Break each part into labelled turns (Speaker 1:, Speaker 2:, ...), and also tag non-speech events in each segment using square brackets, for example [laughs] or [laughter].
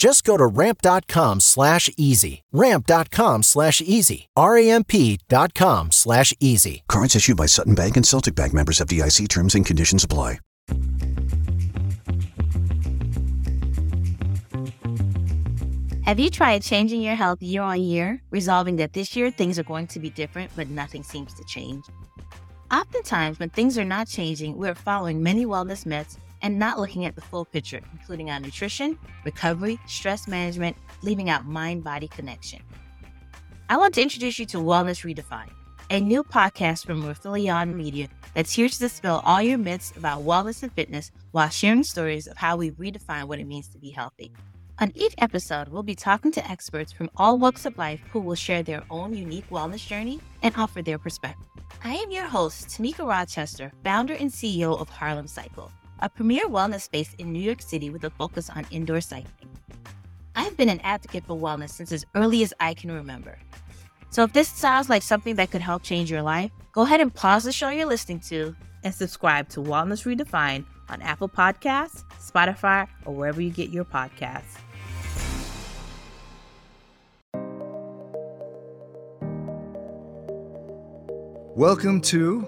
Speaker 1: Just go to ramp.com slash easy. Ramp.com slash easy. R-A-M-P dot com slash easy.
Speaker 2: Cards issued by Sutton Bank and Celtic Bank members FDIC terms and conditions apply.
Speaker 3: Have you tried changing your health year on year, resolving that this year things are going to be different, but nothing seems to change? Oftentimes, when things are not changing, we're following many wellness myths and not looking at the full picture, including our nutrition, recovery, stress management, leaving out mind body connection. I want to introduce you to Wellness Redefined, a new podcast from Rifelion Media that's here to dispel all your myths about wellness and fitness while sharing stories of how we redefine what it means to be healthy. On each episode, we'll be talking to experts from all walks of life who will share their own unique wellness journey and offer their perspective. I am your host, Tamika Rochester, founder and CEO of Harlem Cycle, a premier wellness space in New York City with a focus on indoor cycling. I've been an advocate for wellness since as early as I can remember. So if this sounds like something that could help change your life, go ahead and pause the show you're listening to and subscribe to Wellness Redefined on Apple Podcasts, Spotify, or wherever you get your podcasts.
Speaker 4: Welcome to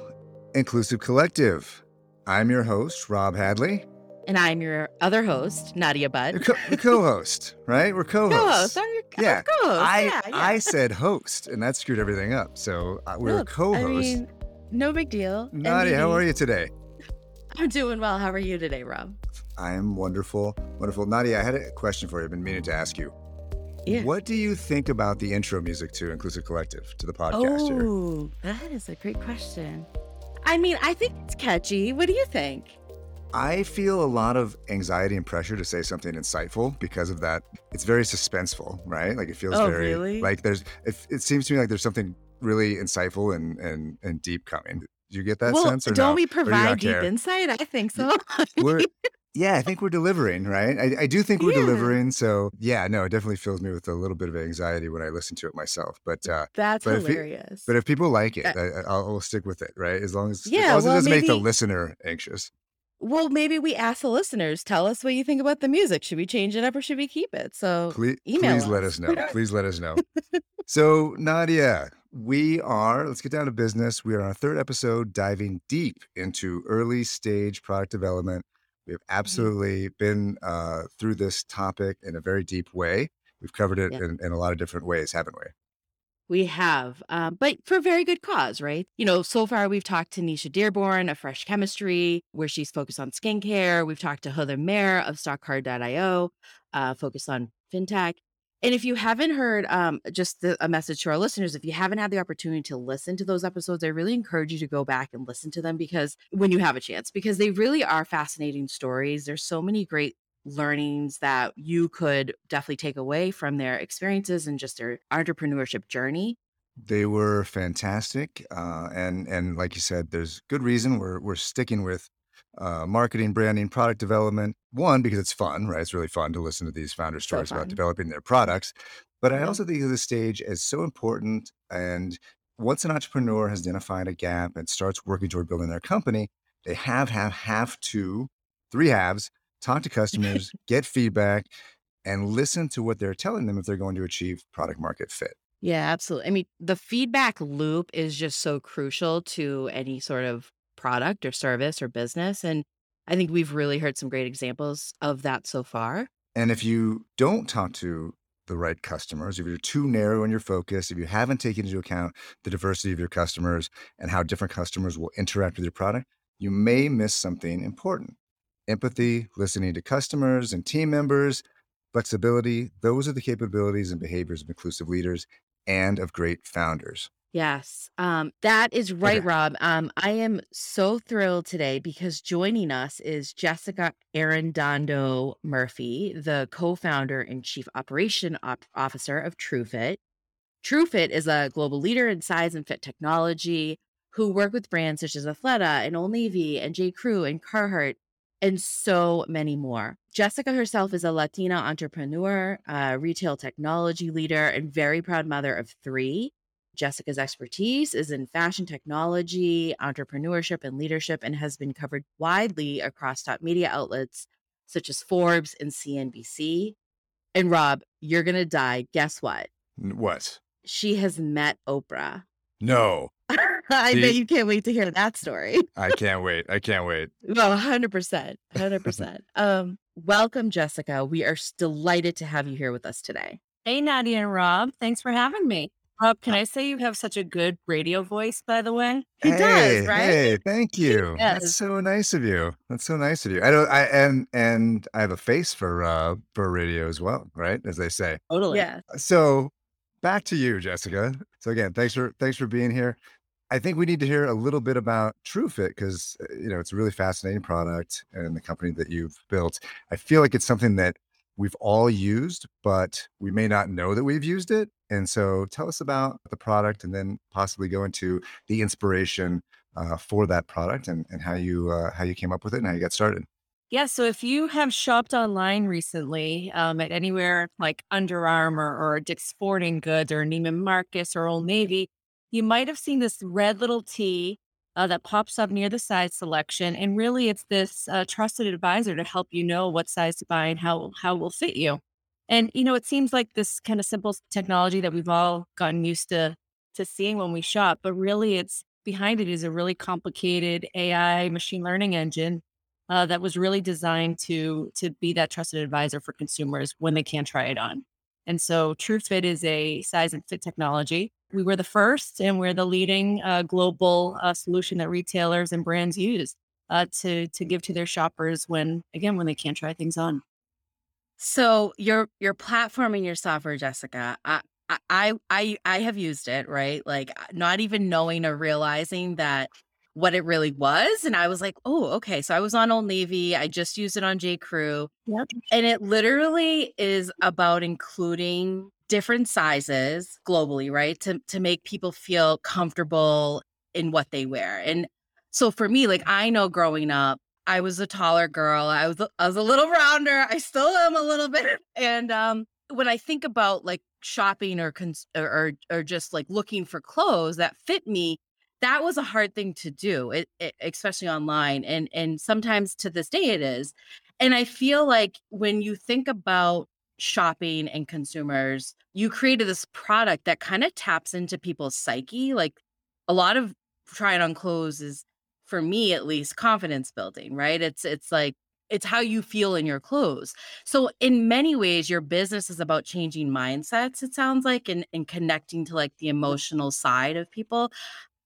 Speaker 4: Inclusive Collective. I'm your host, Rob Hadley.
Speaker 5: And I'm your other host, Nadia Butt.
Speaker 4: The, Co- co-host, right? We're co-hosts.
Speaker 5: Co-host. Your co-
Speaker 4: yeah.
Speaker 5: co-host.
Speaker 4: I,
Speaker 5: yeah, yeah.
Speaker 4: I said host, and that screwed everything up. So uh, we're co-host.
Speaker 5: I mean, no big deal.
Speaker 4: Nadia, how are you today?
Speaker 5: I'm doing well. How are you today, Rob?
Speaker 4: I am wonderful, wonderful. Nadia, I had a question for you. I've been meaning to ask you.
Speaker 5: Yeah.
Speaker 4: What do you think about the intro music to Inclusive Collective to the podcast here?
Speaker 5: Oh, that is a great question. I mean, I think it's catchy. What do you think?
Speaker 4: I feel a lot of anxiety and pressure to say something insightful because of that. It's very suspenseful, right? Like it feels
Speaker 5: Oh,
Speaker 4: very
Speaker 5: really?
Speaker 4: like there's. It, it seems to me like there's something really insightful and and and deep coming. Do you get that
Speaker 5: well,
Speaker 4: sense or
Speaker 5: don't
Speaker 4: no?
Speaker 5: we
Speaker 4: Or do you
Speaker 5: provide deep
Speaker 4: care?
Speaker 5: insight? I think so.
Speaker 4: We're [laughs] yeah, I think we're delivering, right? I, I do think we're
Speaker 5: Yeah.
Speaker 4: delivering. So yeah, no, it definitely fills me with a little bit of anxiety when I listen to it myself. But uh,
Speaker 5: That's
Speaker 4: But if
Speaker 5: hilarious.
Speaker 4: but if people like it,
Speaker 5: Uh,
Speaker 4: I, I- I'll, I'll stick with it, right? As long as,
Speaker 5: yeah, as,
Speaker 4: long as
Speaker 5: well,
Speaker 4: it doesn't make the listener anxious.
Speaker 5: well, maybe we ask the listeners, tell us what you think about the music. Should we change it up or should we keep it? So
Speaker 4: Please,
Speaker 5: email
Speaker 4: please let
Speaker 5: us.
Speaker 4: us know. Please let us know. so, Nadia, we are, let's get down to business. We are on our third episode diving deep into early stage product development. We have
Speaker 5: Mm-hmm.
Speaker 4: absolutely been uh, through this topic in a very deep way. We've covered it
Speaker 5: Yeah.
Speaker 4: in, in a lot of different ways, haven't we?
Speaker 5: We have, um, but for very good cause, right? You know, so far we've talked to Nisha Dearborn of Fresh Chemistry, where she's focused on skincare. We've talked to Heather Mayer of StockCard.io, uh, focused on fintech. And if you haven't heard, um, just the, a message to our listeners, if you haven't had the opportunity to listen to those episodes, I really encourage you to go back and listen to them because when you have a chance, because they really are fascinating stories. There's so many great learnings that you could definitely take away from their experiences and just their entrepreneurship journey.
Speaker 4: They were fantastic, uh, and and like you said, there's good reason we're we're sticking with uh, marketing, branding, product development. One because it's fun, right? It's really fun to listen to these founder stories about developing their products. But I also think of this stage as so important. And once an entrepreneur has identified a gap and starts working toward building their company, they have have have to three halves talk to customers, [laughs] get feedback, and listen to what they're telling them if they're going to achieve product market fit.
Speaker 5: Yeah, absolutely. I mean, the feedback loop is just so crucial to any sort of product or service or business. And I think we've really heard some great examples of that so far.
Speaker 4: And if you don't talk to the right customers, if you're too narrow in your focus, if you haven't taken into account the diversity of your customers and how different customers will interact with your product, you may miss something important. Empathy, listening to customers and team members, flexibility, those are the capabilities and behaviors of inclusive leaders and of great founders.
Speaker 5: Yes, um, that is right,
Speaker 4: Okay.
Speaker 5: Rob. Um, I am so thrilled today because joining us is Jessica Arredondo Murphy, the co-founder and chief operation op- officer of TrueFit. TrueFit is a global leader in size and fit technology who work with brands such as Athleta and Old Navy and J. Crew and Carhartt and so many more. Jessica herself is a Latina entrepreneur, a retail technology leader, and very proud mother of three. Jessica's expertise is in fashion technology, entrepreneurship, and leadership, and has been covered widely across top media outlets such as Forbes and CNBC. And Rob, you're going to die. Guess what?
Speaker 4: What?
Speaker 5: She has met Oprah. [laughs]
Speaker 4: No,
Speaker 5: I
Speaker 4: See?
Speaker 5: bet you can't wait to hear that story. [laughs]
Speaker 4: I can't wait. I can't wait.
Speaker 5: No, 100%. 100%. um, welcome, Jessica. We are delighted to have you here with us today.
Speaker 6: Hey, Nadia and Rob. Thanks for having me. Rob, can I say you have such a good radio voice, by the way?
Speaker 5: He
Speaker 4: hey,
Speaker 5: does, right?
Speaker 4: Hey, thank you. That's so nice of you. That's so nice of you. I don't. I and and I have a face for uh for radio as well, right? As they say.
Speaker 6: Totally.
Speaker 5: Yeah.
Speaker 4: Uh, so back to you, Jessica. So again, thanks for thanks for being here. I think we need to hear a little bit about TrueFit because uh, you know it's a really fascinating product and the company that you've built. I feel like it's something that we've all used, but we may not know that we've used it. And so tell us about the product and then possibly go into the inspiration uh, for that product and, and how you uh, how you came up with it and how you got started.
Speaker 6: Yeah. So if you have shopped online recently um, at anywhere like Under Armour or Dick's Sporting Goods or Neiman Marcus or Old Navy, you might have seen this red little T uh, that pops up near the size selection. And really, it's this uh, trusted advisor to help you know what size to buy and how, how it will fit you. And, you know, it seems like this kind of simple technology that we've all gotten used to to seeing when we shop, but really it's behind it is a really complicated AI machine learning engine uh, that was really designed to to be that trusted advisor for consumers when they can't try it on. And so TrueFit is a size and fit technology. We were the first and we're the leading uh, global uh, solution that retailers and brands use uh, to to give to their shoppers when again when they can't try things on.
Speaker 5: So your your platform and your software, Jessica, I I I I have used it, right? Like uh, not even knowing or realizing that what it really was. And I was like, oh, okay. So I was on Old Navy. I just used it on J. Crew.
Speaker 6: Yep.
Speaker 5: And it literally is about including different sizes globally, right? To to make people feel comfortable in what they wear. And so for me, like I know growing up, I was a taller girl. I was I was a little rounder. I still am a little bit. [laughs] And um when I think about like shopping or cons- or, or or just like looking for clothes that fit me, that was a hard thing to do, it, it, especially online. And and sometimes to this day it is. And I feel like when you think about shopping and consumers, you created this product that kind of taps into people's psyche. Like a lot of trying on clothes is for me at least confidence building, right? It's it's like it's how you feel in your clothes. So in many ways your business is about changing mindsets it sounds like and and connecting to like the emotional side of people.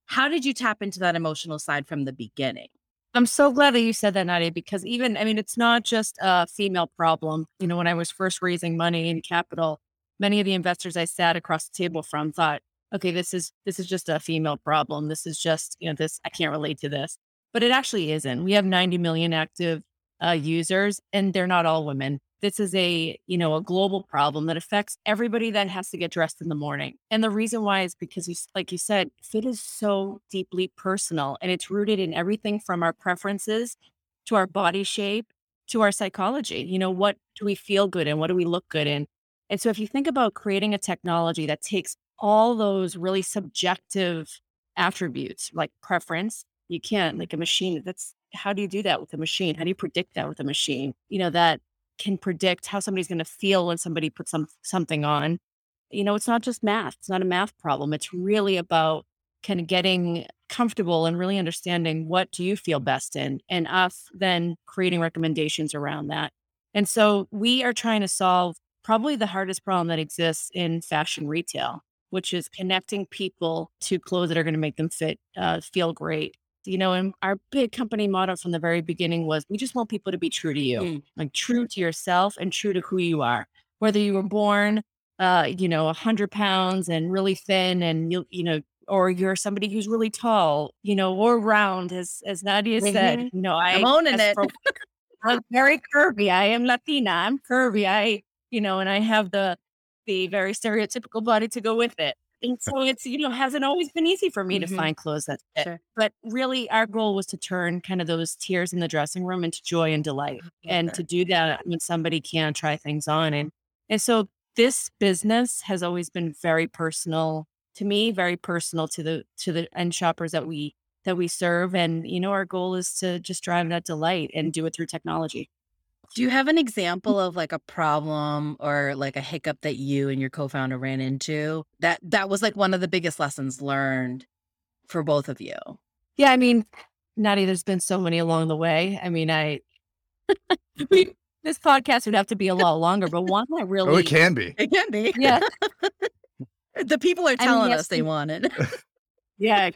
Speaker 5: How did you tap into that emotional side from the beginning?
Speaker 6: I'm so glad that you said that, Nadia, because even, I mean, it's not just a female problem. You know, when I was first raising money in capital, many of the investors I sat across the table from thought, okay, this is this is just a female problem. This is just, you know, this I can't relate to this. But it actually isn't. We have 90 million active uh, users, and they're not all women. This is a, you know, a global problem that affects everybody that has to get dressed in the morning. And the reason why is because, you, like you said, fit is so deeply personal and it's rooted in everything from our preferences to our body shape to our psychology. You know, what do we feel good in? What do we look good in? And so if you think about creating a technology that takes all those really subjective attributes like preference, you can't like a machine. That's how do you do that with a machine? How do you predict that with a machine? You know, that can predict how somebody's going to feel when somebody puts some something on. You know, it's not just math. It's not a math problem. It's really about kind of getting comfortable and really understanding what do you feel best in and us then creating recommendations around that. And so we are trying to solve probably the hardest problem that exists in fashion retail, which is connecting people to clothes that are going to make them fit, uh, feel great. You know, and our big company motto from the very beginning was we just want people to be true to you,
Speaker 5: Mm.
Speaker 6: like true to yourself and true to who you are. Whether you were born, uh, you know, a hundred pounds and really thin, and you, you know, or you're somebody who's really tall, you know, or round, as as Nadia said.
Speaker 5: Mhm.
Speaker 6: You know, I
Speaker 5: I'm owning it.
Speaker 6: for- I'm very curvy. I am Latina. I'm curvy. I, you know, and I have the the very stereotypical body to go with it. And so it's, you know, hasn't always been easy for me to
Speaker 5: Mhm.
Speaker 6: find clothes that fit.
Speaker 5: Sure.
Speaker 6: But really our goal was to turn kind of those tears in the dressing room into joy and delight. And to do that when somebody can try things on. And and so this business has always been very personal to me, very personal to the to the end shoppers that we that we serve. And you know, our goal is to just drive that delight and do it through technology.
Speaker 5: Do you have an example of like a problem or like a hiccup that you and your co-founder ran into? That that was like one of the biggest lessons learned for both of you.
Speaker 6: Yeah, I mean, Natty, there's been so many along the way. I mean, I [laughs] we, this podcast would have to be a lot longer, but one that really
Speaker 4: Oh, it can be.
Speaker 5: It can be.
Speaker 6: Yeah. [laughs]
Speaker 5: the people are
Speaker 6: mean,
Speaker 5: telling
Speaker 6: yes,
Speaker 5: us they
Speaker 6: we-
Speaker 5: want it. [laughs]
Speaker 6: Yeah.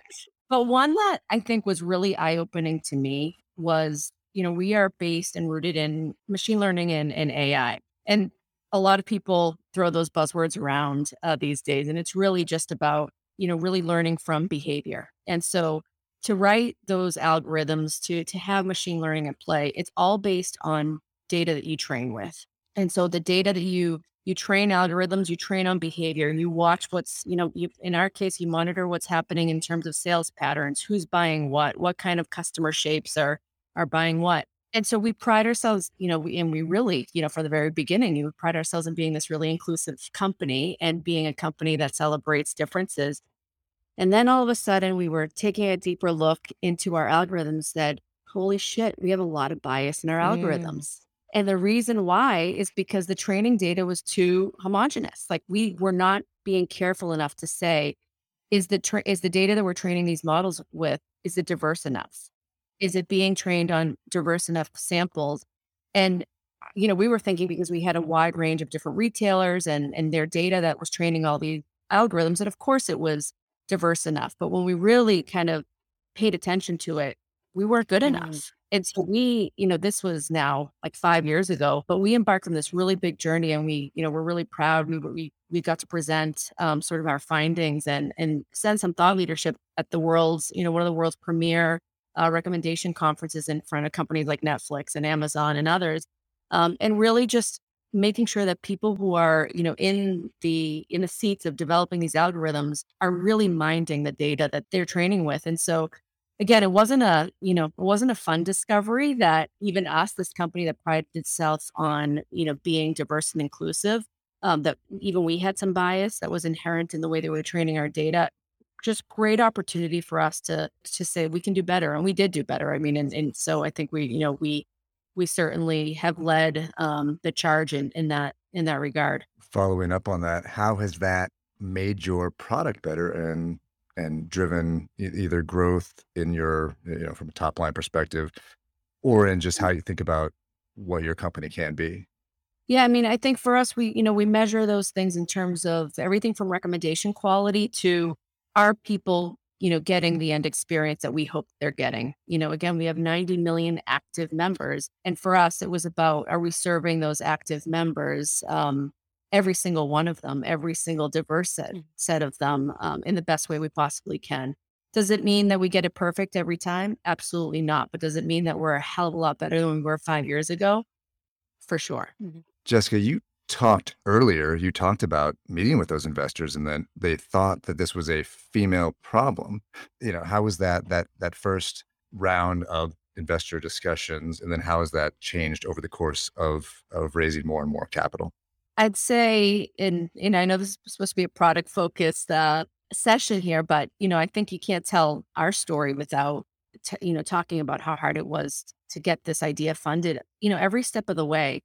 Speaker 6: But one that I think was really eye opening to me was, you know, we are based and rooted in machine learning and, and AI. And a lot of people throw those buzzwords around uh, these days. And it's really just about, you know, really learning from behavior. And so to write those algorithms, to to have machine learning at play, it's all based on data that you train with. And so the data that you you train algorithms, you train on behavior, you watch what's, you know, you in our case, you monitor what's happening in terms of sales patterns, who's buying what, what kind of customer shapes are are buying what. And so we pride ourselves, you know, we, and we really, you know, from the very beginning, we pride ourselves in being this really inclusive company and being a company that celebrates differences. And then all of a sudden, we were taking a deeper look into our algorithms. That holy shit, we have a lot of bias in our
Speaker 5: Mm.
Speaker 6: algorithms. And the reason why is because the training data was too homogenous. Like we were not being careful enough to say, is the tra- is the data that we're training these models with is it diverse enough? Is it being trained on diverse enough samples? And you know, we were thinking because we had a wide range of different retailers and and their data that was training all these algorithms, that of course it was diverse enough. But when we really kind of paid attention to it, we weren't good
Speaker 5: Mhm.
Speaker 6: enough. And so we, you know, this was now like five years ago, but we embarked on this really big journey, and we, you know, we're really proud. We we we got to present um, sort of our findings and and send some thought leadership at the world's, you know, one of the world's premier uh, recommendation conferences in front of companies like Netflix and Amazon and others, um, and really just making sure that people who are, you know, in the in the seats of developing these algorithms are really minding the data that they're training with, and so again, it wasn't a, you know, it wasn't a fun discovery that even us, this company that prided itself on, you know, being diverse and inclusive, um, that even we had some bias that was inherent in the way we were training our data. Just great opportunity for us to to say we can do better, and we did do better. I mean, and and so I think we, you know, we we certainly have led um, the charge in in that in that regard.
Speaker 4: Following up on that, how has that made your product better and and driven either growth in your, you know, from a top line perspective, or in just how you think about what your company can be?
Speaker 6: Yeah, I mean, I think for us, we, you know, we measure those things in terms of everything from recommendation quality to are people, you know, getting the end experience that we hope they're getting. You know, again, we have 90 million active members. And for us, it was about are we serving those active members, um, every single one of them, every single diverse set,
Speaker 5: Mm.
Speaker 6: set of them um, in the best way we possibly can. Does it mean that we get it perfect every time? Absolutely not. But does it mean that we're a hell of a lot better than we were five years ago? For sure.
Speaker 4: Jessica, you talked earlier, you talked about meeting with those investors and then they thought that this was a female problem. You know, how was that that that first round of investor discussions and then how has that changed over the course of of raising more and more capital?
Speaker 6: I'd say, and you know, I know this is supposed to be a product focused uh, session here, but you know, I think you can't tell our story without, t- you know, talking about how hard it was to get this idea funded. You know, every step of the way.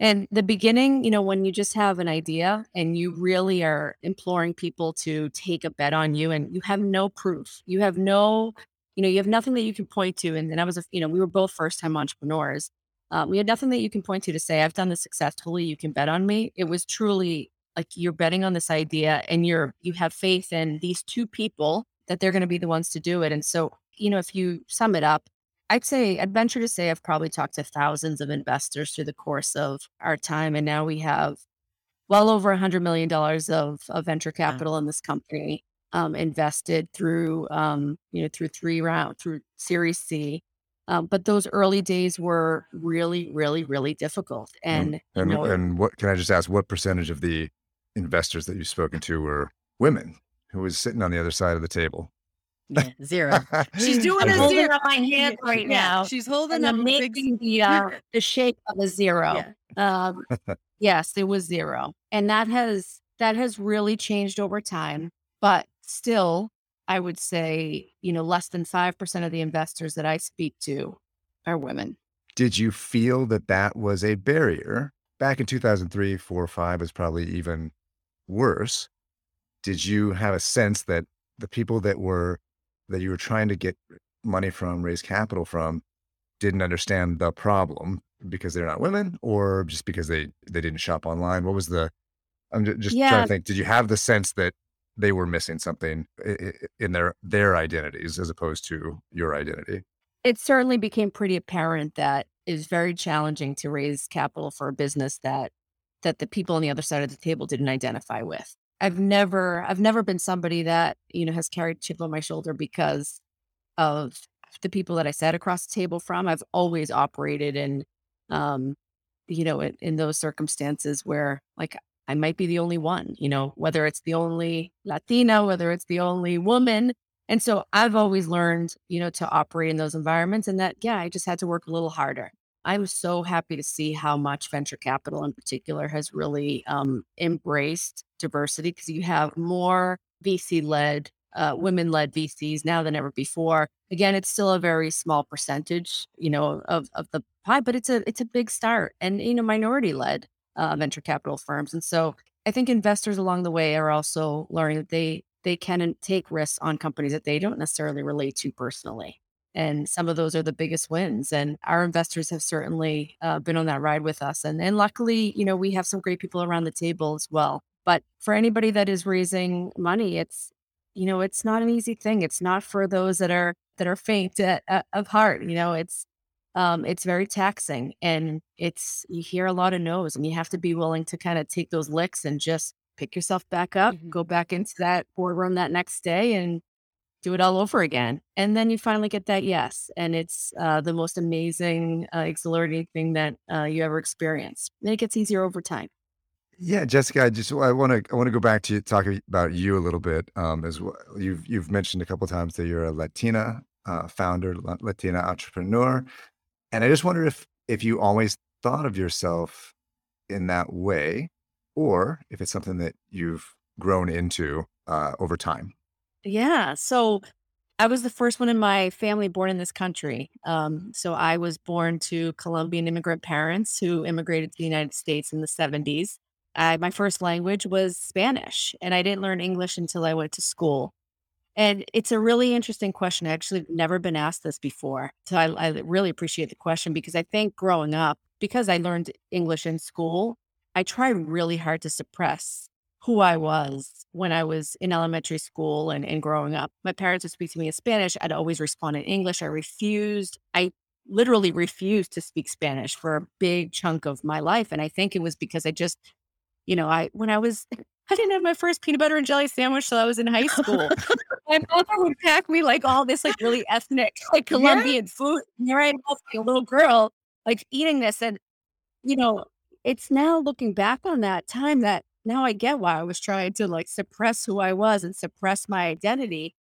Speaker 6: And the beginning, you know, when you just have an idea and you really are imploring people to take a bet on you, and you have no proof, you have no, you know, you have nothing that you can point to. And, and I was, a, you know, we were both first time entrepreneurs. Um, we had nothing that you can point to to say, I've done this successfully. You can bet on me. It was truly like you're betting on this idea and you're, you have faith in these two people that they're going to be the ones to do it. And so you know, if you sum it up, I'd say, I'd venture to say I've probably talked to thousands of investors through the course of our time. And now we have well over $100 million of, of venture capital in this company um, invested through, um, you know, through three round, through Series C. Um, but those early days were really, really, really difficult. And,
Speaker 4: and,
Speaker 6: you know,
Speaker 4: and what can I just ask? What percentage of the investors that you've spoken to were women who was sitting on the other side of the table?
Speaker 5: Yeah, zero.
Speaker 6: she's [laughs] doing
Speaker 3: I'm
Speaker 6: a
Speaker 3: holding
Speaker 6: zero
Speaker 3: up my hand right
Speaker 6: Yeah,
Speaker 3: now.
Speaker 5: She's holding up
Speaker 6: I'm
Speaker 5: big
Speaker 6: the uh, the shape of a zero.
Speaker 5: Yeah.
Speaker 6: Um, [laughs] yes, it was zero, and that has that has really changed over time. But still, I would say you know less than five percent of the investors that I speak to are women.
Speaker 4: Did you feel that that was a barrier back in 2003, four, five was probably even worse? Did you have a sense that the people that were that you were trying to get money from, raise capital from, didn't understand the problem because they're not women, or just because they they didn't shop online? What was the? I'm ju- just trying to think. Did you have the sense that they were missing something in their their identities as opposed to your identity?
Speaker 6: It certainly became pretty apparent that it was very challenging to raise capital for a business that that the people on the other side of the table didn't identify with. I've never I've never been somebody that, you know, has carried chip on my shoulder because of the people that I sat across the table from. I've always operated in um, you know, in, in those circumstances where like I might be the only one, you know, whether it's the only Latina, whether it's the only woman. And so I've always learned, you know, to operate in those environments and that, yeah, I just had to work a little harder. I'm so happy to see how much venture capital in particular has really um, embraced diversity because you have more VC led, uh, women led VCs now than ever before. Again, it's still a very small percentage, you know, of, of the pie, but it's a it's a big start, and you know, minority led uh, venture capital firms, and so I think investors along the way are also learning that they they can take risks on companies that they don't necessarily relate to personally. And some of those are the biggest wins. And our investors have certainly uh, been on that ride with us. And, and luckily, you know, we have some great people around the table as well. But for anybody that is raising money, it's, you know, it's not an easy thing. It's not for those that are, that are faint at, at, of heart. You know, it's, um, it's very taxing and it's, you hear a lot of no's and you have to be willing to kind of take those licks and just pick yourself back up,
Speaker 5: Mhm.
Speaker 6: go back into that boardroom that next day and do it all over again. And then you finally get that yes. And it's uh, the most amazing, uh, exhilarating thing that uh, you ever experience. And it gets easier over time.
Speaker 4: Yeah, Jessica, I just I want to I want to go back to talk about you a little bit. Um, as well, you've you've mentioned a couple times that you're a Latina uh, founder, Latina entrepreneur, and I just wonder if if you always thought of yourself in that way, or if it's something that you've grown into uh, over time.
Speaker 6: Yeah. So I was the first one in my family born in this country. Um, so I was born to Colombian immigrant parents who immigrated to the United States in the 70s. I, my first language was Spanish, and I didn't learn English until I went to school. And it's a really interesting question. I actually never been asked this before. So I, I really appreciate the question because I think growing up, because I learned English in school, I tried really hard to suppress who I was when I was in elementary school and, and growing up. My parents would speak to me in Spanish. I'd always respond in English. I refused. I literally refused to speak Spanish for a big chunk of my life. And I think it was because I just, you know, I, when I was, [laughs] I didn't have my first peanut butter and jelly sandwich till I was in high school. [laughs] my mother would pack me like all this like really ethnic, like Colombian food. And here I am, like a little girl, like eating this. And, you know, it's now looking back on that time that now I get why I was trying to like suppress who I was and suppress my identity.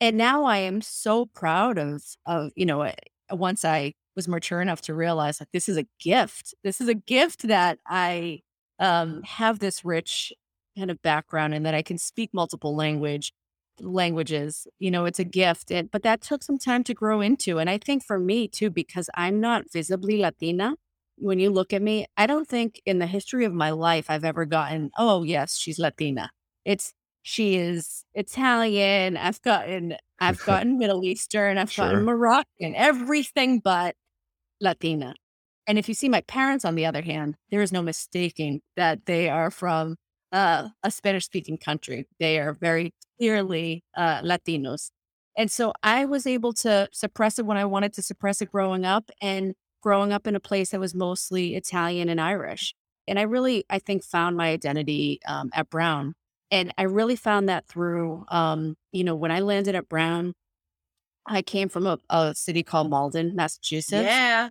Speaker 6: And now I am so proud of of you know uh, once I was mature enough to realize like this is a gift. This is a gift that I um have this rich kind of background and that I can speak multiple language languages. You know, it's a gift. And but that took some time to grow into. And I think for me too, because I'm not visibly Latina, when you look at me, I don't think in the history of my life I've ever gotten, oh, yes, she's Latina. It's she is Italian. I've gotten I've [laughs] gotten Middle Eastern, I've
Speaker 4: Sure.
Speaker 6: gotten Moroccan, everything but Latina. And if you see my parents, on the other hand, there is no mistaking that they are from uh, a Spanish speaking country. They are very clearly uh, Latinos. And so I was able to suppress it when I wanted to suppress it growing up and growing up in a place that was mostly Italian and Irish. And I really, I think, found my identity um, at Brown. And I really found that through, um, you know, when I landed at Brown, I came from a, a city called Malden, Massachusetts.
Speaker 5: Yeah.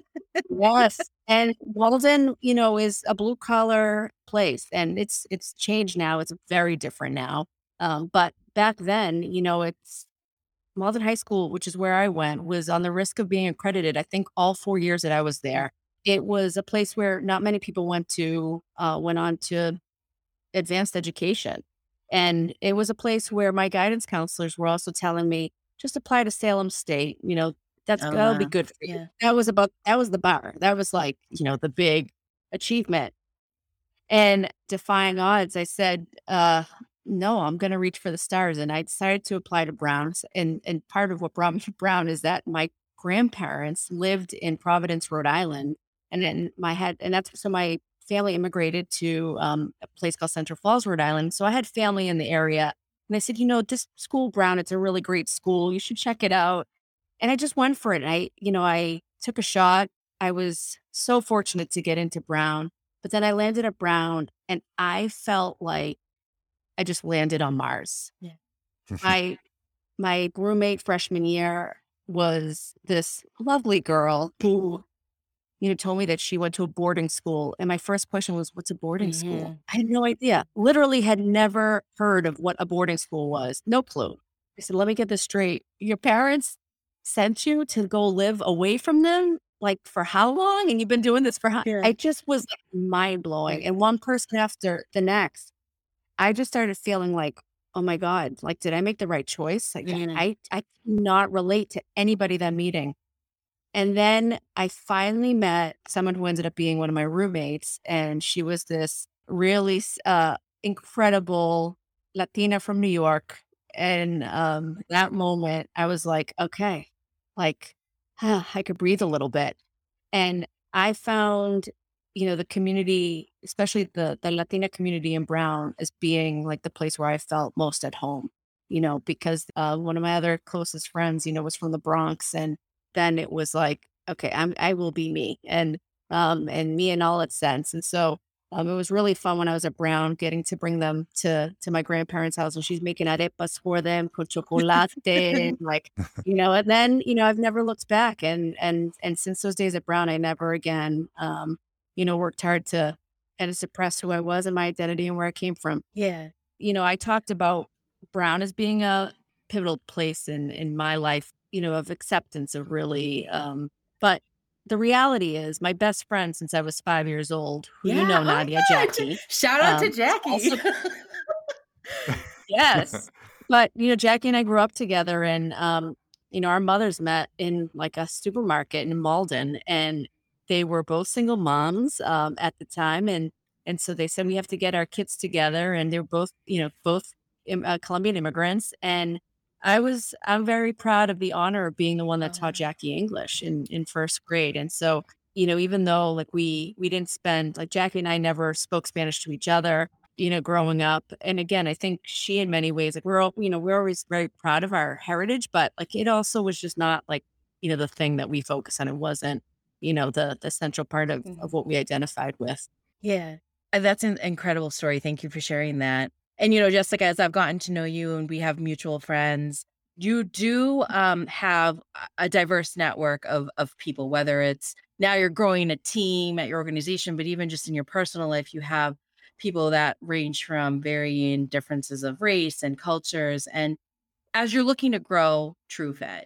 Speaker 5: [laughs]
Speaker 6: yes. And Malden, you know, is a blue collar place and it's it's changed now. It's very different now. Um, but back then, you know, it's Malden High School, which is where I went, was on the risk of being accredited. I think all four years that I was there. It was a place where not many people went to, uh, went on to advanced education. And it was a place where my guidance counselors were also telling me, just apply to Salem State. You know, that's
Speaker 5: Oh,
Speaker 6: that'll be good for you.
Speaker 5: Yeah.
Speaker 6: That was about that was the bar. That was like, you know, the big achievement. And defying odds, I said, uh, no, I'm gonna reach for the stars. And I decided to apply to Brown's. And and part of what brought me to Brown is that my grandparents lived in Providence, Rhode Island. And then my head and that's so my family immigrated to um, a place called Central Falls, Rhode Island. So I had family in the area. And I said, you know, this school, Brown, it's a really great school. You should check it out. And I just went for it. And I, you know, I took a shot. I was so fortunate to get into Brown, but then I landed at Brown and I felt like I just landed on Mars.
Speaker 5: Yeah.
Speaker 6: my my roommate freshman year was this lovely girl who, you know, told me that she went to a boarding school. And my first question was, What's a boarding school?
Speaker 5: Mhm.
Speaker 6: I had no idea. Literally had never heard of what a boarding school was. No clue. I said, Let me get this straight. Your parents sent you to go live away from them? Like for how long? And you've been doing this for how? I just was like, mind blowing. And one person after the next, I just started feeling like, oh my God, like, did I make the right choice? Like,
Speaker 5: Mhm.
Speaker 6: I, I could not relate to anybody that meeting. And then I finally met someone who ended up being one of my roommates. And she was this really uh, incredible Latina from New York. And um, that moment, I was like, okay, like, huh, I could breathe a little bit. And I found, you know, the community, especially the the Latina community in Brown, as being like the place where I felt most at home. You know, because uh, one of my other closest friends, you know, was from the Bronx, and then it was like, okay, I'm I will be me, and um, and me in all its sense. And so um, it was really fun when I was at Brown, getting to bring them to to my grandparents' house, and she's making arepas for them con chocolate, [laughs] and like [laughs] you know and then you know i've never looked back and and and since those days at brown i never again um you know worked hard to and to suppress who i was and my identity and where i came from
Speaker 5: Yeah.
Speaker 6: you know i talked about brown as being a pivotal place in in my life you know of acceptance of really um but the reality is my best friend since i was five years old who you know
Speaker 5: Oh,
Speaker 6: nadia
Speaker 5: yeah.
Speaker 6: jackie
Speaker 5: Shout out
Speaker 6: Um,
Speaker 5: to Jackie.
Speaker 6: also- [laughs] yes but you know jackie and i grew up together and um you know our mothers met in like a supermarket in malden and they were both single moms um at the time and and so they said we have to get our kids together and they were both you know both uh, colombian immigrants and i was i'm very proud of the honor of being the one that
Speaker 5: Oh.
Speaker 6: taught jackie english in in first grade and so you know even though like we we didn't spend like jackie and i never spoke spanish to each other you know, growing up. And again, I think she, in many ways, like we're all, you know, we're always very proud of our heritage, but like it also was just not like, you know, the thing that we focus on. It wasn't, you know, the the central part of, of what we identified with.
Speaker 5: Yeah. Uh, That's an incredible story. Thank you for sharing that. And, you know, Jessica, as I've gotten to know you and we have mutual friends, you do um, have a- diverse network of, of people, whether it's now you're growing a team at your organization, but even just in your personal life, you have people that range from varying differences of race and cultures. And as you're looking to grow TrueFit,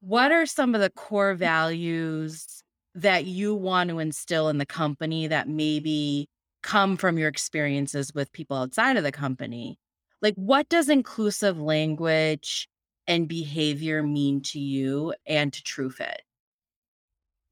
Speaker 5: what are some of the core values that you want to instill in the company that maybe come from your experiences with people outside of the company? Like, what does inclusive language and behavior mean to you and to TrueFit?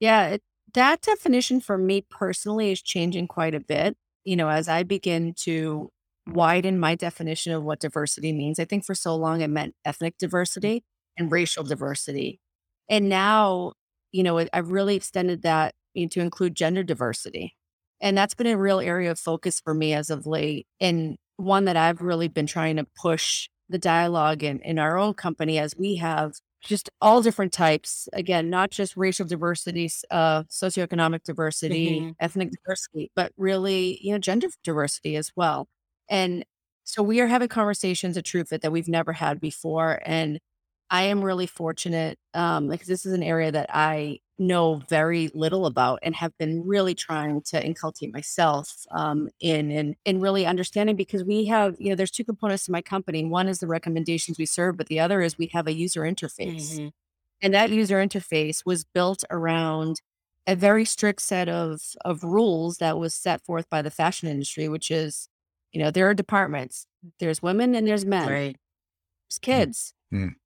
Speaker 6: Yeah, it, that definition for me personally is changing quite a bit. You know, as I begin to widen my definition of what diversity means. I think for so long it meant ethnic mm. diversity and racial diversity. And now, you know, I've really extended that to include gender diversity. And that's been a real area of focus for me as of late. And one that I've really been trying to push the dialogue in, in our own company as we have just all different types. Again, not just racial diversity, uh, socioeconomic diversity,
Speaker 5: Mhm.
Speaker 6: ethnic diversity, but really, you know, gender diversity as well. And so we are having conversations at TrueFit that we've never had before. And I am really fortunate um, because this is an area that I know very little about and have been really trying to inculcate myself um, in and in really understanding because we have you know there's two components to my company. One is the recommendations we serve, but the other is we have a user interface,
Speaker 5: Mhm.
Speaker 6: and that user interface was built around a very strict set of of rules that was set forth by the fashion industry, which is you know there are departments, there's women and there's men,
Speaker 5: Right.
Speaker 6: there's kids.
Speaker 4: Mm.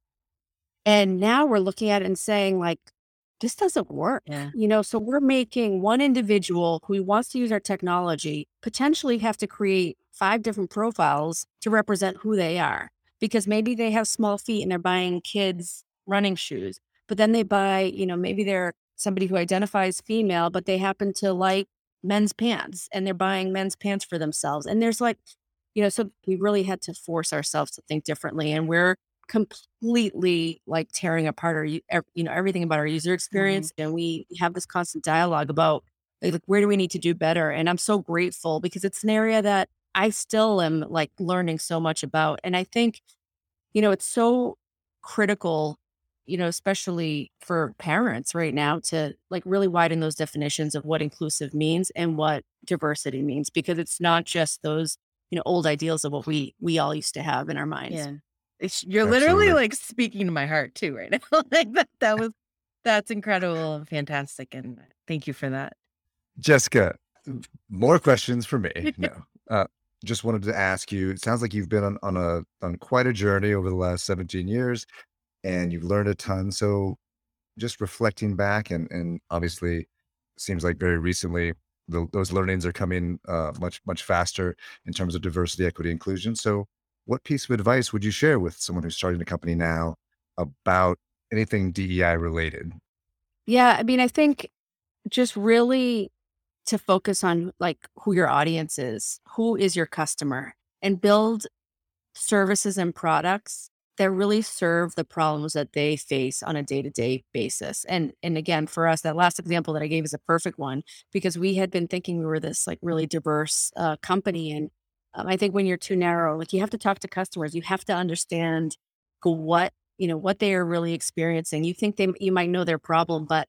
Speaker 6: And now we're looking at it and saying, like, this doesn't work.
Speaker 5: Yeah.
Speaker 6: You know, so we're making one individual who wants to use our technology potentially have to create five different profiles to represent who they are because maybe they have small feet and they're buying kids running shoes, but then they buy, you know, maybe they're somebody who identifies female, but they happen to like men's pants and they're buying men's pants for themselves. And there's like, you know, so we really had to force ourselves to think differently. And we're completely like tearing apart our, you know, everything about our user mm-hmm. experience. And we have this constant dialogue about like, like, where do we need to do better? And I'm so grateful because it's an area that I still am like learning so much about. And I think, you know, it's so critical, you know, especially for parents right now to like really widen those definitions of what inclusive means and what diversity means because it's not just those, you know, old ideals of what we we all used to have in our minds.
Speaker 5: Yeah. It's, you're literally like speaking to my heart too right [laughs] now. like that, that was, that's incredible and fantastic. And thank you for that.
Speaker 4: Jessica, more questions for me. [laughs] No, uh, just wanted to ask you. It sounds like you've been on, on a on quite a journey over the last 17 years, and you've learned a ton. So, just reflecting back, and and obviously, seems like very recently the, those learnings are coming uh, much much faster in terms of diversity, equity, inclusion. So, what piece of advice would you share with someone who's starting a company now about anything DEI related?
Speaker 6: Yeah, I mean, I think just really to focus on like who your audience is, who is your customer, and build services and products that really serve the problems that they face on a day-to-day basis. And and again, for us, that last example that I gave is a perfect one because we had been thinking we were this like really diverse uh, company, and um, I think when you're too narrow, like you have to talk to customers, you have to understand what you know what they are really experiencing. You think they you might know their problem, but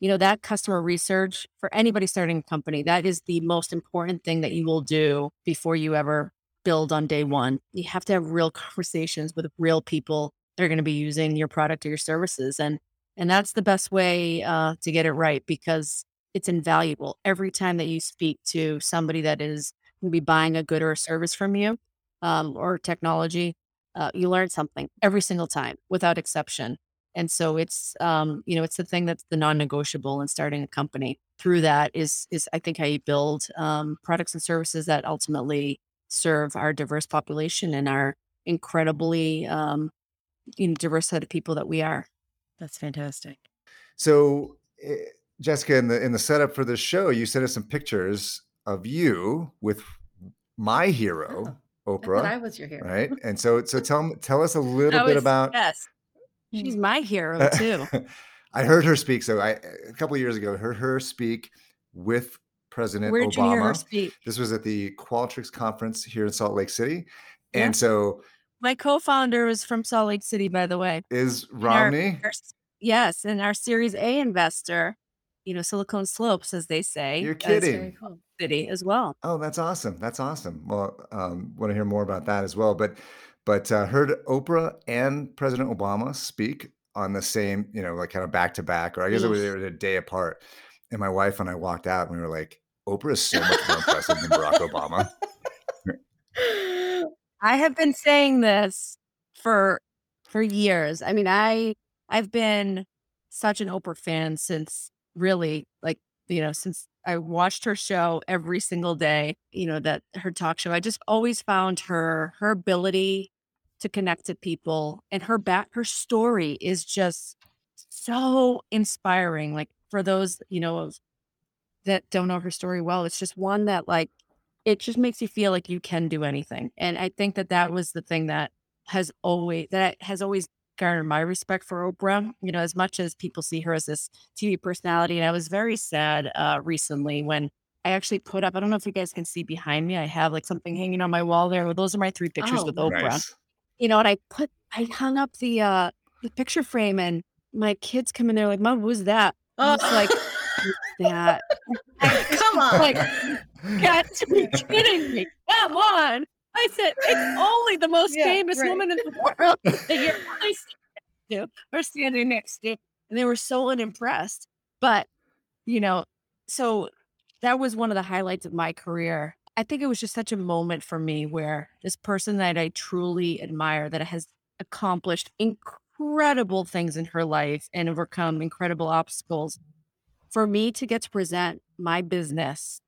Speaker 6: you know that customer research for anybody starting a company that is the most important thing that you will do before you ever build on day one you have to have real conversations with real people that are going to be using your product or your services and and that's the best way uh, to get it right because it's invaluable every time that you speak to somebody that is going to be buying a good or a service from you um, or technology uh, you learn something every single time without exception and so it's um, you know, it's the thing that's the non-negotiable in starting a company. Through that is is I think how you build um, products and services that ultimately serve our diverse population and our incredibly um, you know, diverse set of people that we are.
Speaker 5: That's fantastic.
Speaker 4: So, eh, Jessica, in the in the setup for this show, you sent us some pictures of you with my hero, oh, Oprah, I
Speaker 5: was your hero.
Speaker 4: right? And so, so [laughs] tell tell us a [laughs] little
Speaker 6: That
Speaker 4: bit
Speaker 6: was-
Speaker 4: about.
Speaker 6: yes, she's hmm. my hero [laughs] too.
Speaker 4: I heard her speak. So, I a couple of years ago heard her speak with President
Speaker 6: Where'd you hear her
Speaker 4: Obama.
Speaker 6: speak?
Speaker 4: This was at the Qualtrics conference here in Salt Lake City,
Speaker 6: Yeah.
Speaker 4: and so
Speaker 6: My co-founder was from Salt Lake City, by the way.
Speaker 4: is
Speaker 6: And our-
Speaker 4: Romney.
Speaker 6: our yes, and our Series A investor, you know, Silicon Slopes, as they say,
Speaker 4: You're kidding.
Speaker 5: cool.
Speaker 6: City as well.
Speaker 4: Oh, that's awesome. That's awesome. Well, um, want to hear more about that as well. But, but uh, heard Oprah and President Obama speak on the same, you know, like kind of back to back, or I guess it was, they were a day apart. And my wife and I walked out and we were like, Oprah is so much more impressive than Barack Obama. [laughs]
Speaker 6: I have been saying this for for years. I mean, I I've been such an Oprah fan since really like, you know, since I watched her show every single day, you know, that her talk show. I just always found her her ability to connect to people and her back her story is just so inspiring. Like for those, you know, that don't know her story well, it's just one that like it just makes you feel like you can do anything. And I think that that was the thing that has always that has always garnered my respect for Oprah. You know, as much as people see her as this TV personality, and I was very sad uh, recently when I actually put up. I don't know if you guys can see behind me. I have like something hanging on my wall there. Those are my three pictures
Speaker 5: Oh,
Speaker 6: with. Oprah.
Speaker 4: Nice.
Speaker 6: You know, and I put I hung up the uh the picture frame, and my kids come in there like, "Mom, who's that?" I was like, "Who's that?" [laughs]
Speaker 5: Come [laughs] on.
Speaker 6: like, got to be kidding me. Come on. I said, it's only the most
Speaker 5: Yeah,
Speaker 6: famous
Speaker 5: right.
Speaker 6: woman in the world [laughs] that you're really standing next to or standing next to. And they were so unimpressed. But, you know, so that was one of the highlights of my career. I think it was just such a moment for me where this person that I truly admire that has accomplished incredible things in her life and overcome incredible obstacles for me to get to present my business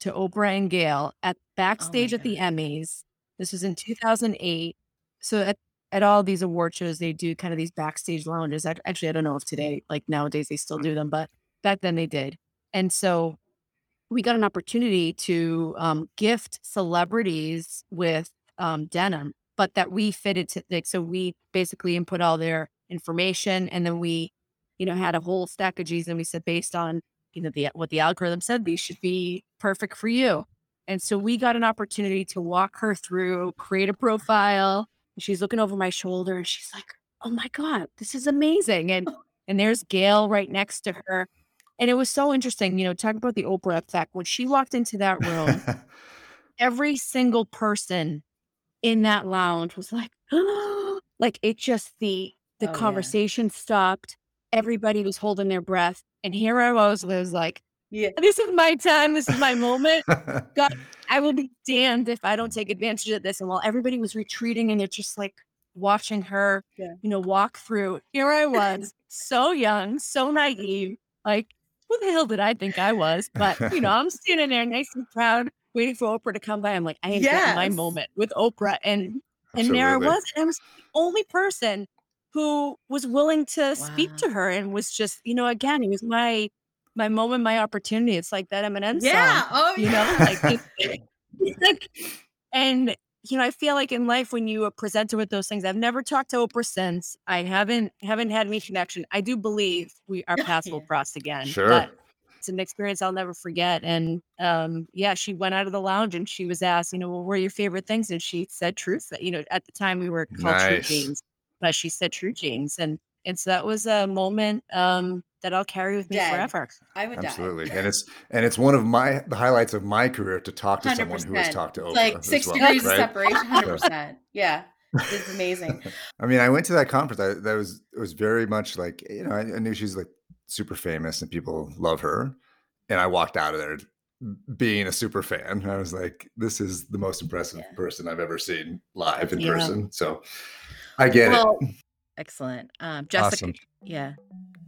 Speaker 6: to Oprah and Gayle at oh backstage at the Emmys. This was in 2008. So at, at all these award shows, they do kind of these backstage lounges. Actually, I don't know if today, like nowadays, they still do them, but back then they did. And so we got an opportunity to um, gift celebrities with um, denim, but that we fitted to like, so we basically input all their information and then we, you know, had a whole stack of G's and we said, based on, you know, the, what the algorithm said, these should be perfect for you. And so we got an opportunity to walk her through, create a profile. She's looking over my shoulder and she's like, oh my God, this is amazing. And, oh. and there's Gayle right next to her. And it was so interesting, you know, talking about the Oprah effect. When she walked into that room, [laughs] every single person in that lounge was like, [gasps] like it just the the
Speaker 5: Oh, yeah.
Speaker 6: conversation stopped. Everybody was holding their breath. And here I was, was like,
Speaker 5: Yeah. [laughs]
Speaker 6: this is my time, this is my moment. [laughs] God, I will be damned if I don't take advantage of this. And while everybody was retreating and they're just like watching her,
Speaker 5: Yeah.
Speaker 6: you know, walk through, here I was, so young, so naive. Like, who the hell did I think I was? But, you know, [laughs] I'm standing there nice and proud, waiting for Oprah to come by. I'm like, I am getting my moment with Oprah. And and there I was. And I was the only person who was willing to speak to her and was just, you know, again, it was my my moment, my opportunity. It's like that Eminem
Speaker 5: Yeah.
Speaker 6: song
Speaker 5: Oh,
Speaker 6: you know like it- [laughs] it's like- and you know i feel like in life when you are presented with those things i've never talked to oprah since i haven't haven't had any connection i do believe we our [laughs] paths will
Speaker 5: Yeah.
Speaker 6: cross again
Speaker 4: Sure.
Speaker 6: but it's an experience i'll never forget and um yeah she went out of the lounge and she was asked you know well, what were your favorite things and she said truth you know at the time we were called true jeans but she said true jeans and and so that was a moment um that i'll carry with me
Speaker 5: Dead.
Speaker 6: forever
Speaker 5: I would die.
Speaker 4: Absolutely, and it's and it's one of my the highlights of my career to talk to someone who has talked to Oprah.
Speaker 5: Like six
Speaker 4: well,
Speaker 5: degrees of separation, [laughs] 100%. Yeah. It's amazing. [laughs]
Speaker 4: I mean, I went to that conference. I, that was it was very much like you know I, I knew she's like super famous and people love her, and I walked out of there being a super fan. I was like, this is the most impressive
Speaker 5: Yeah.
Speaker 4: person I've ever seen live in
Speaker 6: Yeah.
Speaker 4: person. So I get
Speaker 5: Well,
Speaker 4: it.
Speaker 5: Excellent. Um, Jessica.
Speaker 4: Awesome.
Speaker 5: Yeah.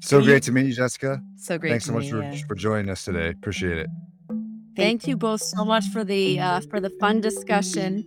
Speaker 4: So
Speaker 6: you-
Speaker 4: great to meet you, Jessica.
Speaker 5: So great.
Speaker 4: Thanks
Speaker 5: to
Speaker 4: so much
Speaker 5: meet
Speaker 4: for,
Speaker 5: you.
Speaker 4: for joining us today. Appreciate it.
Speaker 6: Thank you both so much for the uh, for the fun discussion.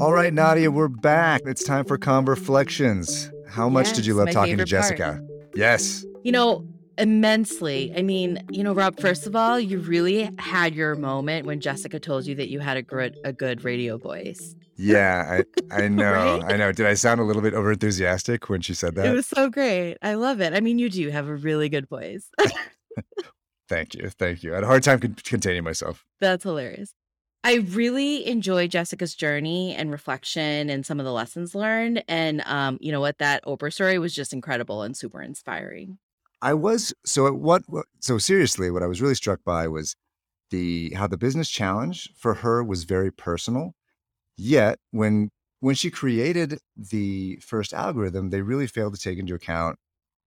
Speaker 4: All right, Nadia, we're back. It's time for Converflections. How much did you
Speaker 5: Yes,
Speaker 4: love
Speaker 5: my
Speaker 4: talking to
Speaker 5: favorite part.
Speaker 4: Jessica? Yes.
Speaker 5: You know, immensely. I mean, you know, Rob, first of all, you really had your moment when Jessica told you that you had a good a good radio voice.
Speaker 4: Yeah, I, I [laughs] know.
Speaker 5: Right?
Speaker 4: I know. Did I sound a little bit over enthusiastic when she said that?
Speaker 5: It was so great. I love it. I mean, you do have a really good voice. [laughs]
Speaker 4: Thank you. Thank you. I had a hard time con- containing myself.
Speaker 5: That's hilarious. I really enjoy Jessica's journey and reflection and some of the lessons learned. And um, you know what? That Oprah story was just incredible and super inspiring.
Speaker 4: I was so what so seriously what I was really struck by was the how the business challenge for her was very personal. Yet when when she created the first algorithm, they really failed to take into account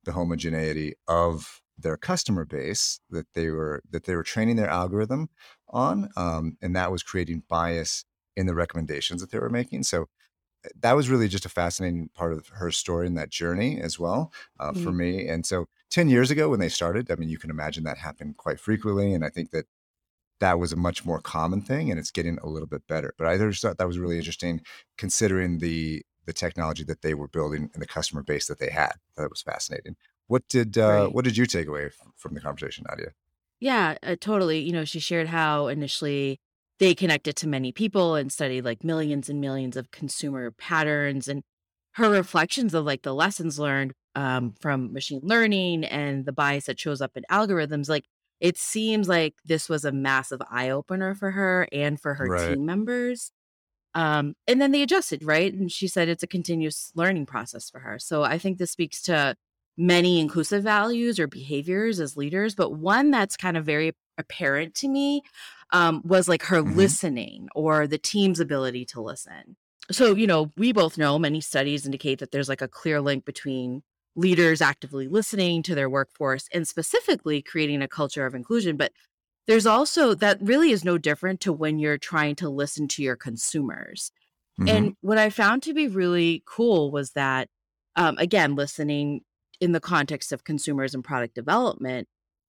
Speaker 4: the homogeneity of their customer base that they were that they were training their algorithm on, um, and that was creating bias in the recommendations that they were making. So that was really just a fascinating part of her story and that journey as well uh, for me. And so 10 years ago when they started, I mean, you can imagine that happened quite frequently. And I think that that was a much more common thing and it's getting a little bit better. But I just thought that was really interesting considering the the technology that they were building and the customer base that they had. That was fascinating. What did uh,
Speaker 5: Right.
Speaker 4: what did you take away from the conversation, Nadia?
Speaker 5: Yeah, uh, totally. You know, she shared how initially they connected to many people and studied like millions and millions of consumer patterns and her reflections of like the lessons learned um, from machine learning and the bias that shows up in algorithms like it seems like this was a massive eye opener for her and for her
Speaker 4: Right.
Speaker 5: team members um, and then they adjusted right and she said it's a continuous learning process for her so i think this speaks to many inclusive values or behaviors as leaders but one that's kind of very apparent to me um, was like her
Speaker 4: Mhm.
Speaker 5: listening or the team's ability to listen so you know we both know many studies indicate that there's like a clear link between leaders actively listening to their workforce and specifically creating a culture of inclusion but there's also that really is no different to when you're trying to listen to your consumers
Speaker 4: Mhm.
Speaker 5: and what I found to be really cool was that, um, again, listening in the context of consumers and product development,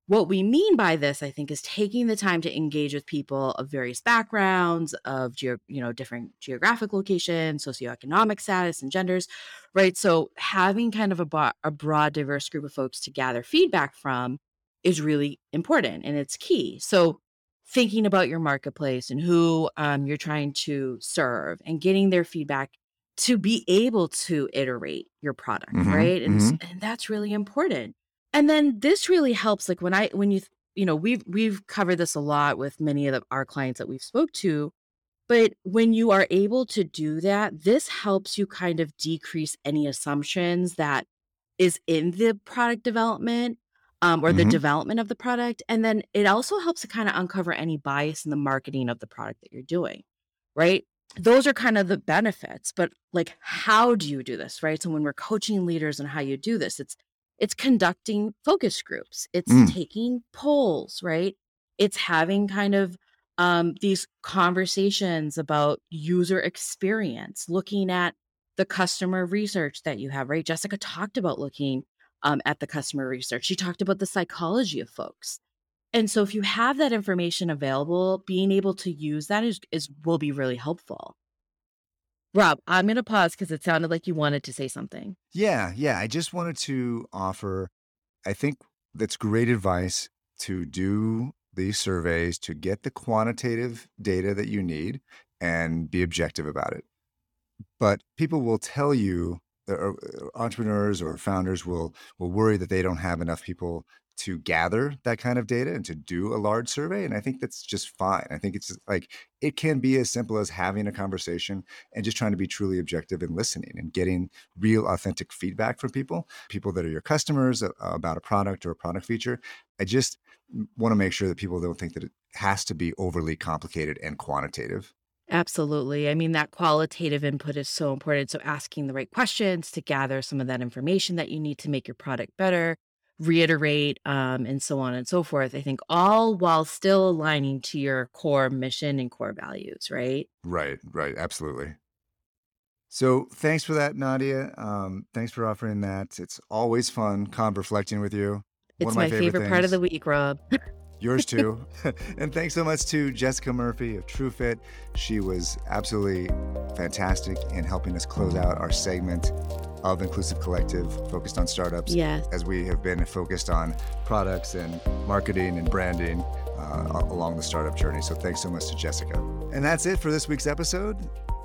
Speaker 5: what we mean by this, I think, is taking the time to engage with people of various backgrounds, of geo- you know different geographic locations, socioeconomic status, and genders, right? So having kind of a, bo- a broad, diverse group of folks to gather feedback from is really important and it's key. So thinking about your marketplace and who um, you're trying to serve and getting their feedback to be able to iterate your product
Speaker 4: Mhm,
Speaker 5: right and, s- and that's really important and then this really helps like when i when you you know we've we've covered this a lot with many of the, our clients that we've spoke to but when you are able to do that this helps you kind of decrease any assumptions that is in the product development um, or the
Speaker 4: Mhm.
Speaker 5: development of the product. And then it also helps to kind of uncover any bias in the marketing of the product that you're doing, right? Those are kind of the benefits, but like, how do you do this, right? So when we're coaching leaders on how you do this, it's it's conducting focus groups, it's
Speaker 4: Mm.
Speaker 5: taking polls, right? It's having kind of um, these conversations about user experience, looking at the customer research that you have, right? Jessica talked about looking um, at the customer research. She talked about the psychology of folks. And so if you have that information available, being able to use that is, is will be really helpful. Rob, I'm going to pause because it sounded like you wanted to say something.
Speaker 4: Yeah, yeah. I just wanted to offer, I think that's great advice to do these surveys to get the quantitative data that you need and be objective about it. But people will tell you, or or entrepreneurs or founders will will worry that they don't have enough people to gather that kind of data and to do a large survey. And I think that's just fine. I think it's like it can be as simple as having a conversation and just trying to be truly objective and listening and getting real authentic feedback from people, people that are your customers about a product or a product feature. I just want to make sure that people don't think that it has to be overly complicated and quantitative.
Speaker 5: Absolutely. I mean, that qualitative input is so important. So, asking the right questions to gather some of that information that you need to make your product better, reiterate, um, and so on and so forth. I think all while still aligning to your core mission and core values, right?
Speaker 4: Right, right, absolutely. So thanks for that, Nadia. Um, thanks for offering that. It's always fun con reflecting with you.
Speaker 5: It's
Speaker 4: of
Speaker 5: my, favorite, favorite part of the week, Rob. [laughs]
Speaker 4: Yours [laughs] too. [laughs] and thanks so much to Jessica Murphy of TrueFit. She was absolutely fantastic in helping us close out our segment of Inclusive Collective focused on startups.
Speaker 5: yes.
Speaker 4: As we have been focused on products and marketing and branding uh, along the startup journey. So thanks so much to Jessica. And that's it for this week's episode.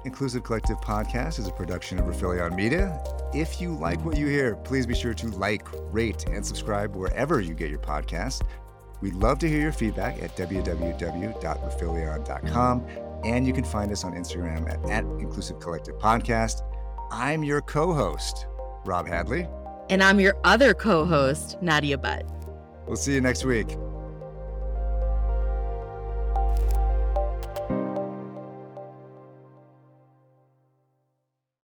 Speaker 4: Inclusive Collective Podcast is a production of Rifelion Media. If you like what you hear, please be sure to like, rate, and subscribe wherever you get your podcasts. We'd love to hear your feedback at www.rifelion.com. And you can find us on Instagram at, at Inclusive Collective Podcast. I'm your co host, Rob Hadley.
Speaker 5: And I'm your other co host, Nadia Butt.
Speaker 4: We'll see you next week.